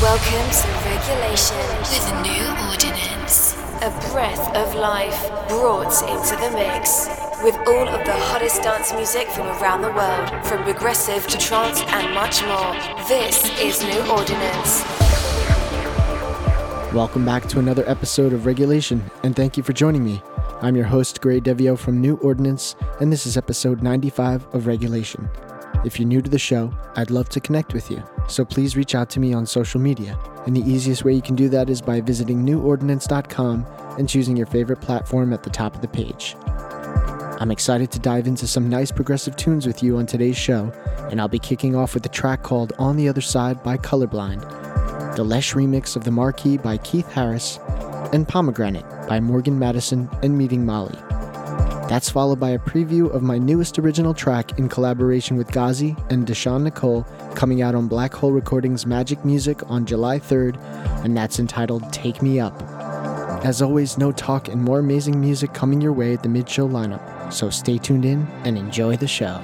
Welcome to Regulation with a New Ordinance. A breath of life brought into the mix. With all of the hottest dance music from around the world, from progressive to trance and much more. This is New Ordinance. Welcome back to another episode of Regulation, and thank you for joining me. I'm your host, Gray Devio from New Ordinance, and this is episode 95 of Regulation. If you're new to the show, I'd love to connect with you, so please reach out to me on social media. And the easiest way you can do that is by visiting newordinance.com and choosing your favorite platform at the top of the page. I'm excited to dive into some nice progressive tunes with you on today's show, and I'll be kicking off with a track called On the Other Side by Colorblind, the Lesh remix of The Marquee by Keith Harris, and Pomegranate by Morgan Madison and Meeting Molly. That's followed by a preview of my newest original track in collaboration with Ghazi and Deshawn Nicole coming out on Black Hole Recordings Magik Muzik on July 3rd, and that's entitled Take Me Up. As always, no talk and more amazing music coming your way at the mid show lineup, so stay tuned in and enjoy the show.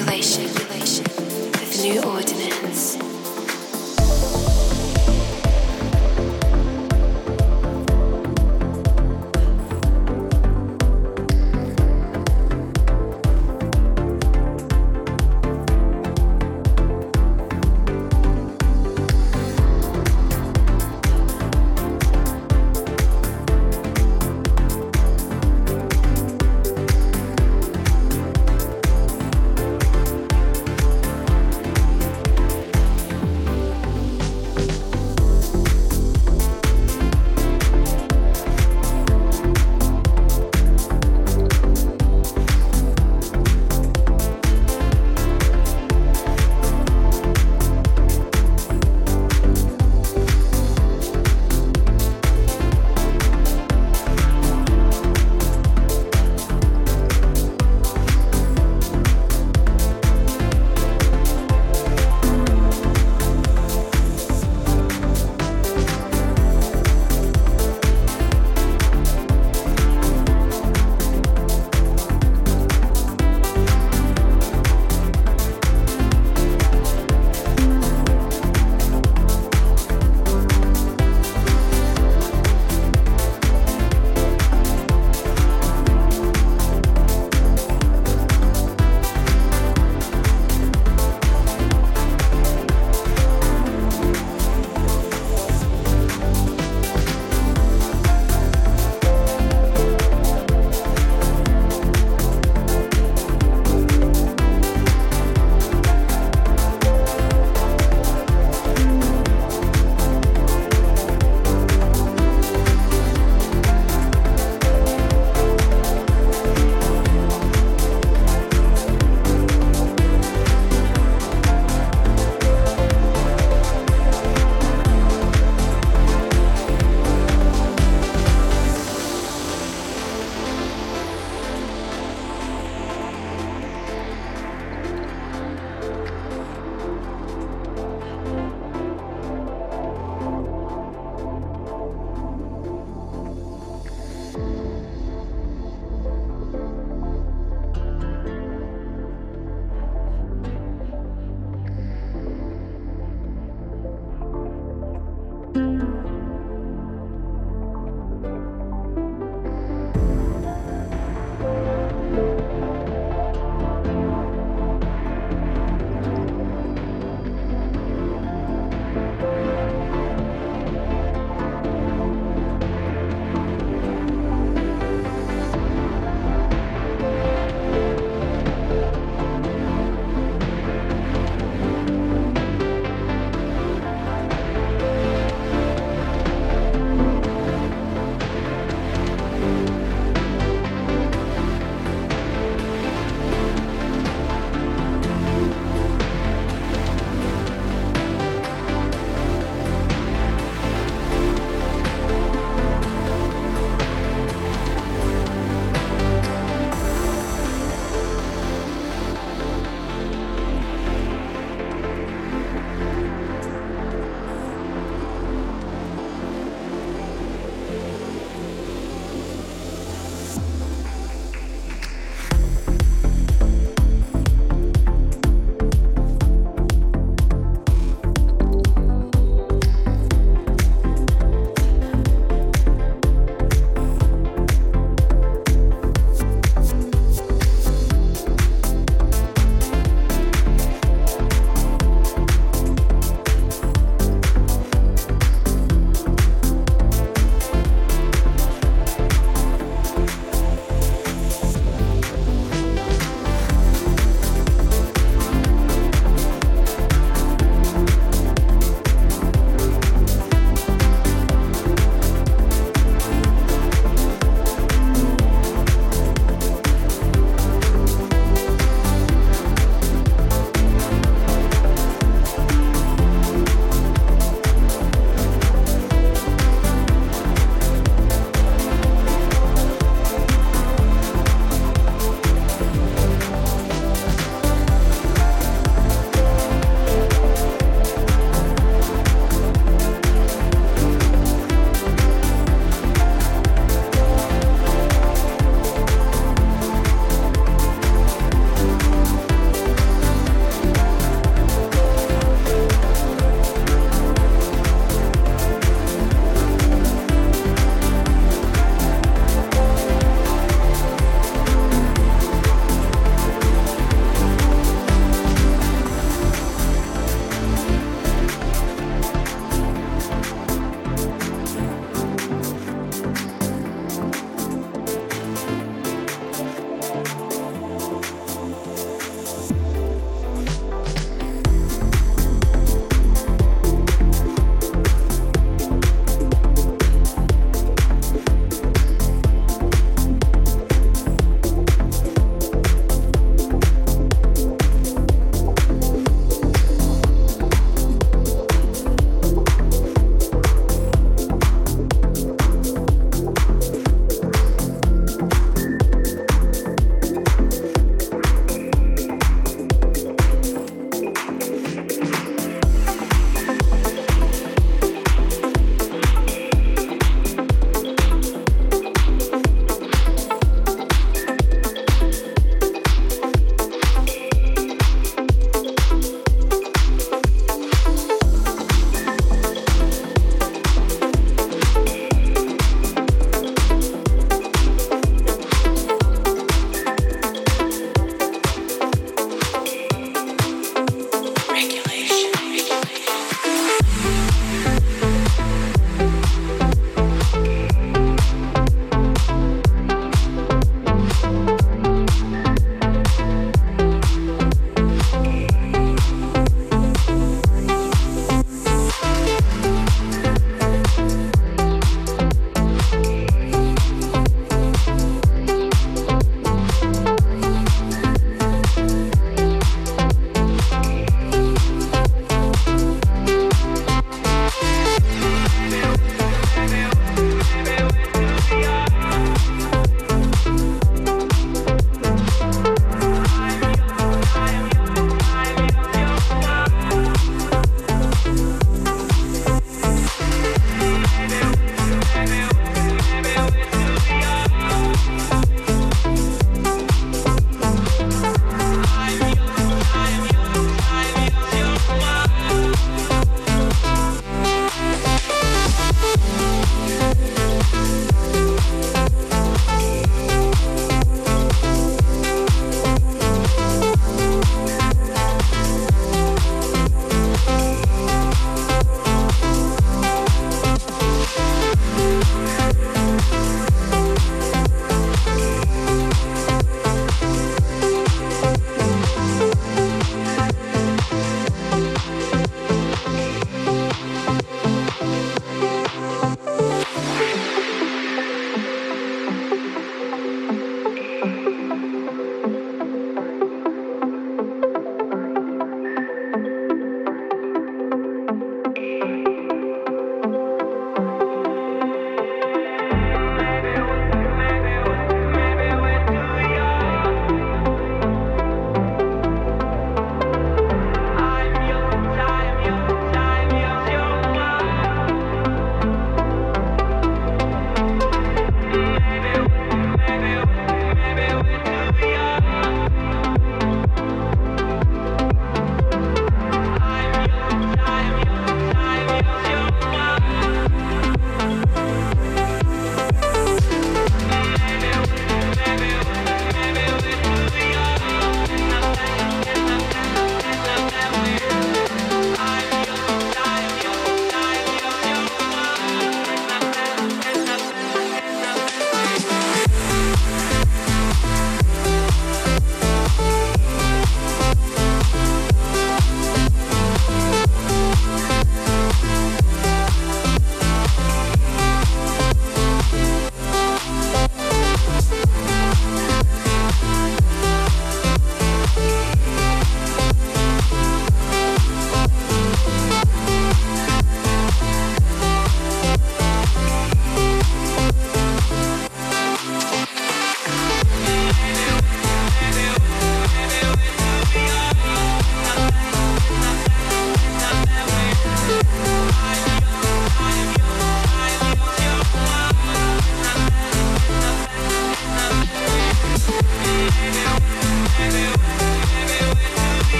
Regulation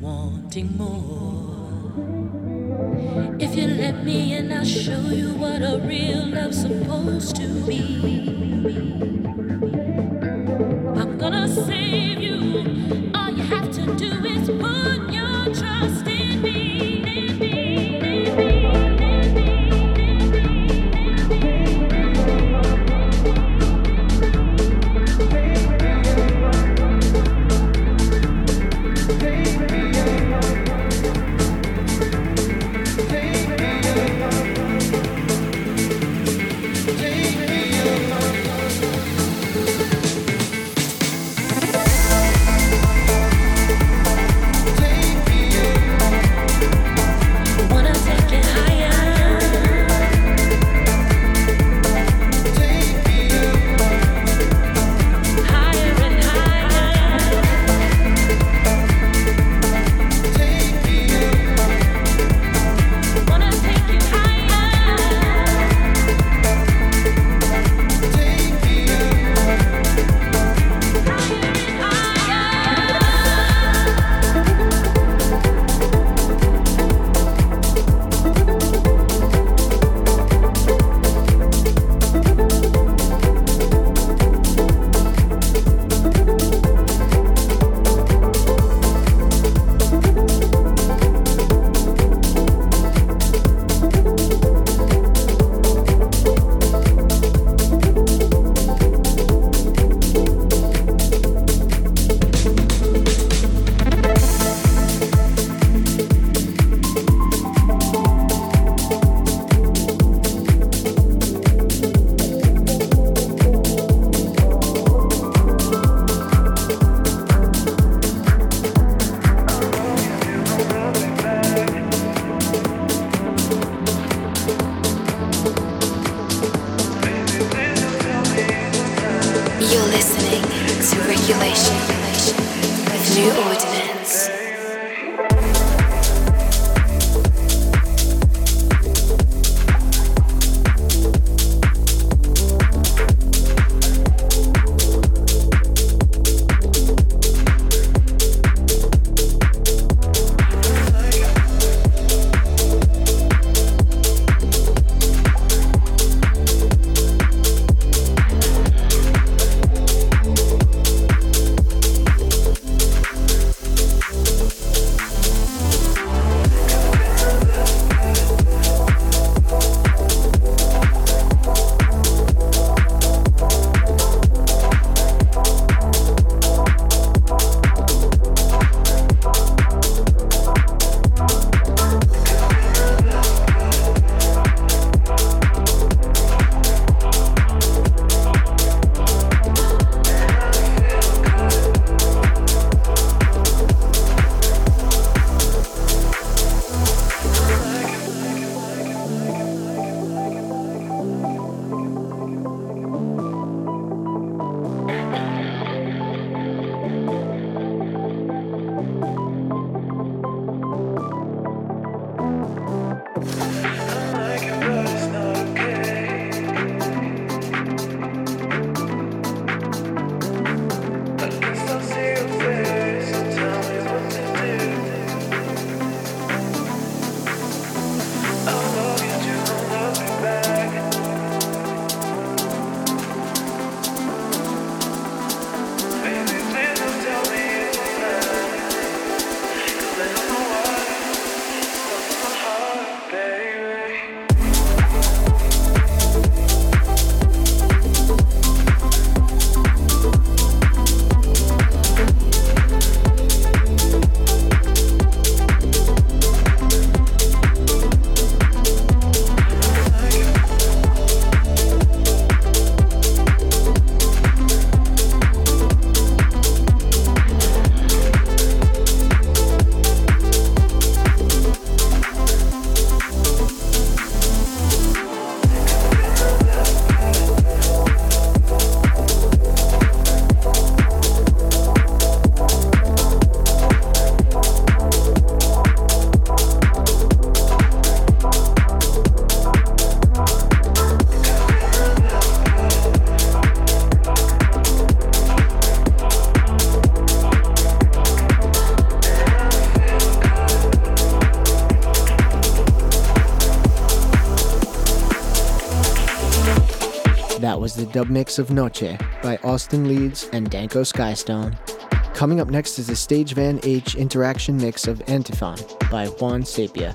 wanting more. If you let me in, I'll show you what a real love's supposed to be. Dub mix of Noche by Austin Leeds and Danko Skystone. Coming up next is the Stage Van H interaction mix of Antiphon by Juan Sapia.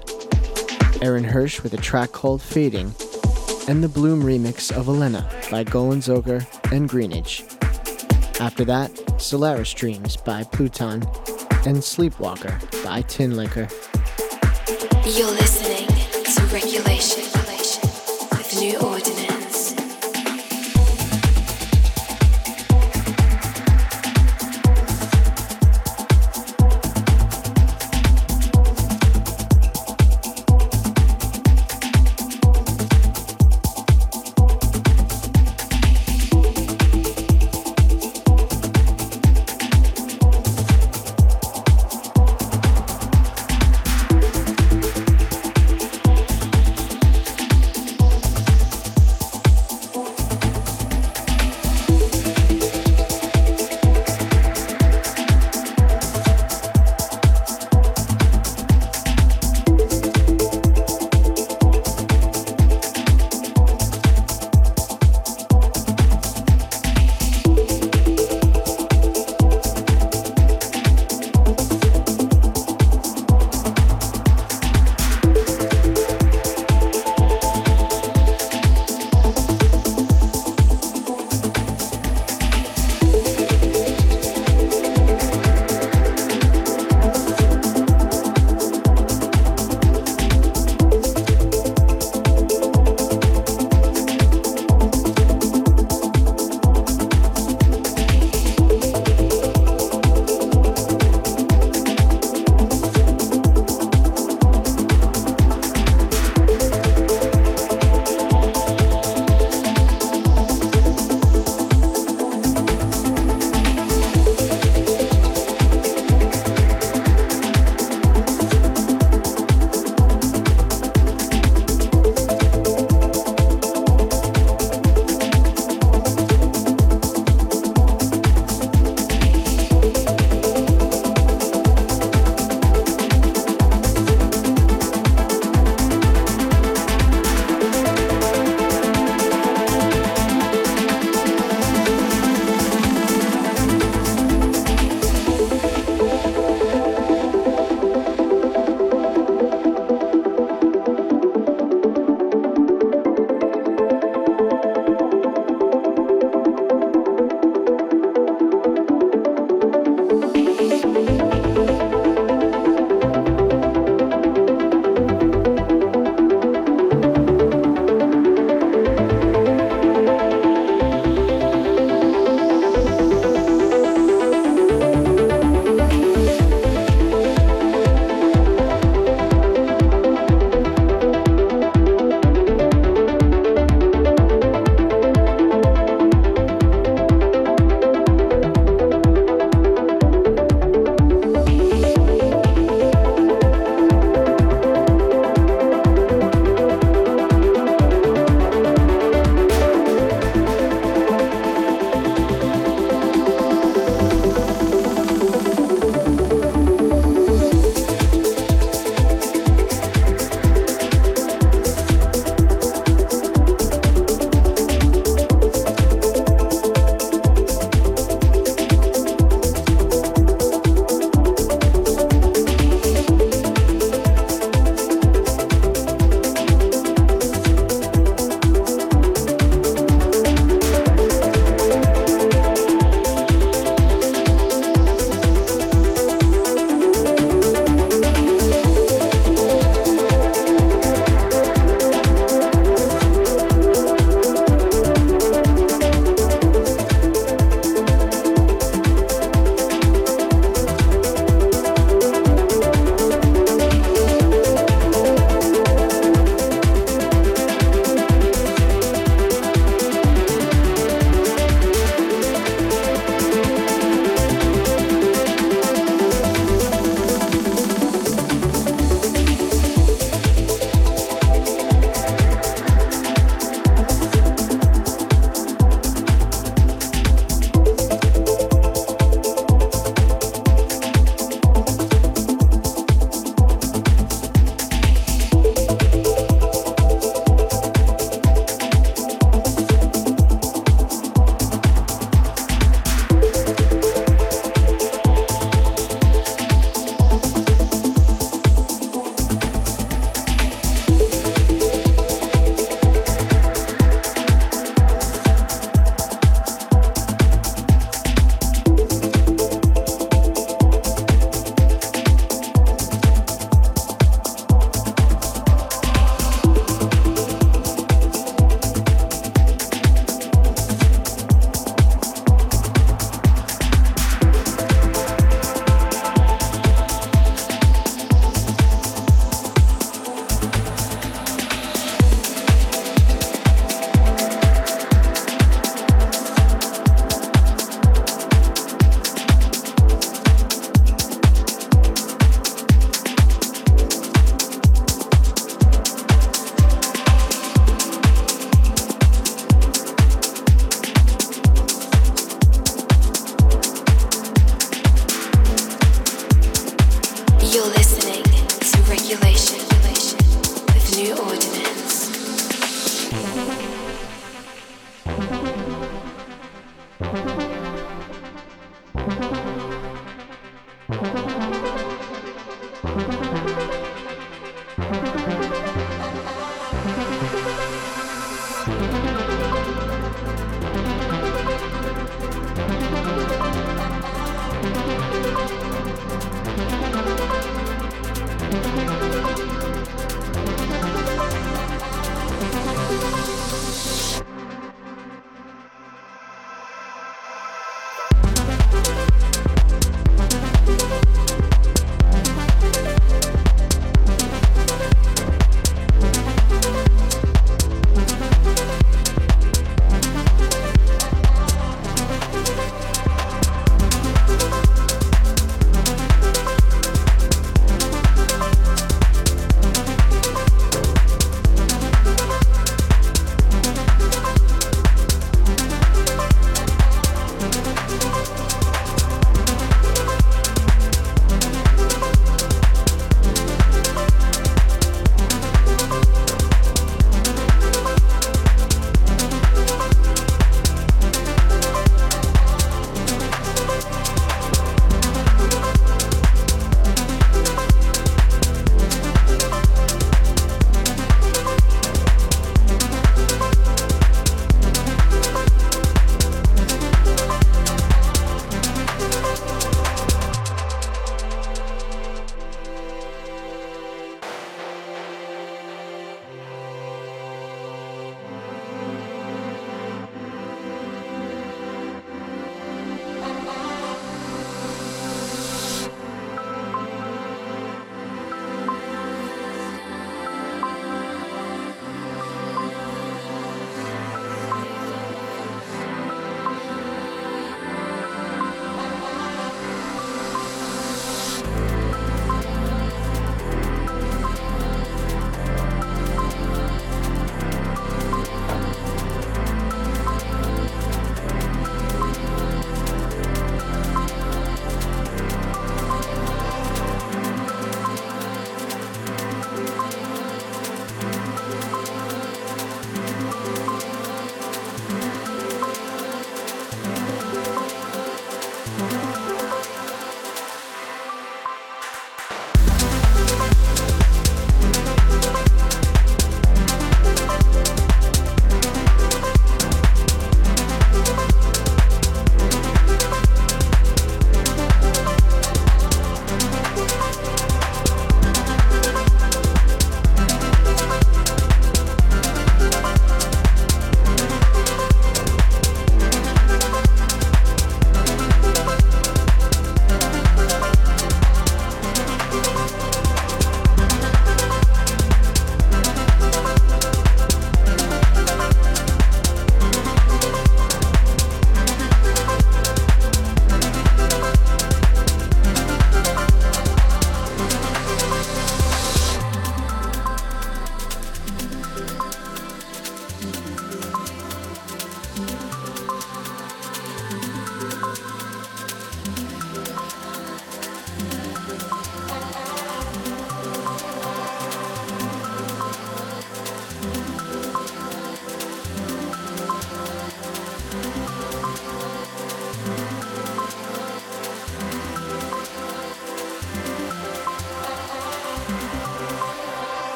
Aaron Hirsch with a track called Fading, and the Bloom remix of Elena by Golan Zocher and Greenage. After that, Solaris Dreams by Pluton and Sleepwalker by Tin Liquor. You're listening to Regulation with New Ordinance.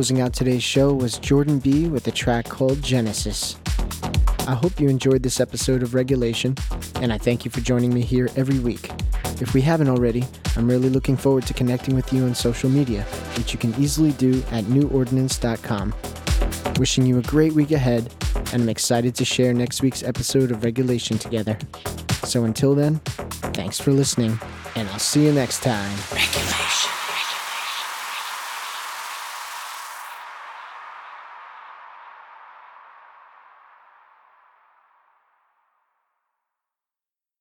Closing out today's show was Jordan B with a track called Genesis. I hope you enjoyed this episode of Regulation, and I thank you for joining me here every week. If we haven't already, I'm really looking forward to connecting with you on social media, which you can easily do at newordinance.com. Wishing you a great week ahead, and I'm excited to share next week's episode of Regulation together. So until then, thanks for listening, and I'll see you next time.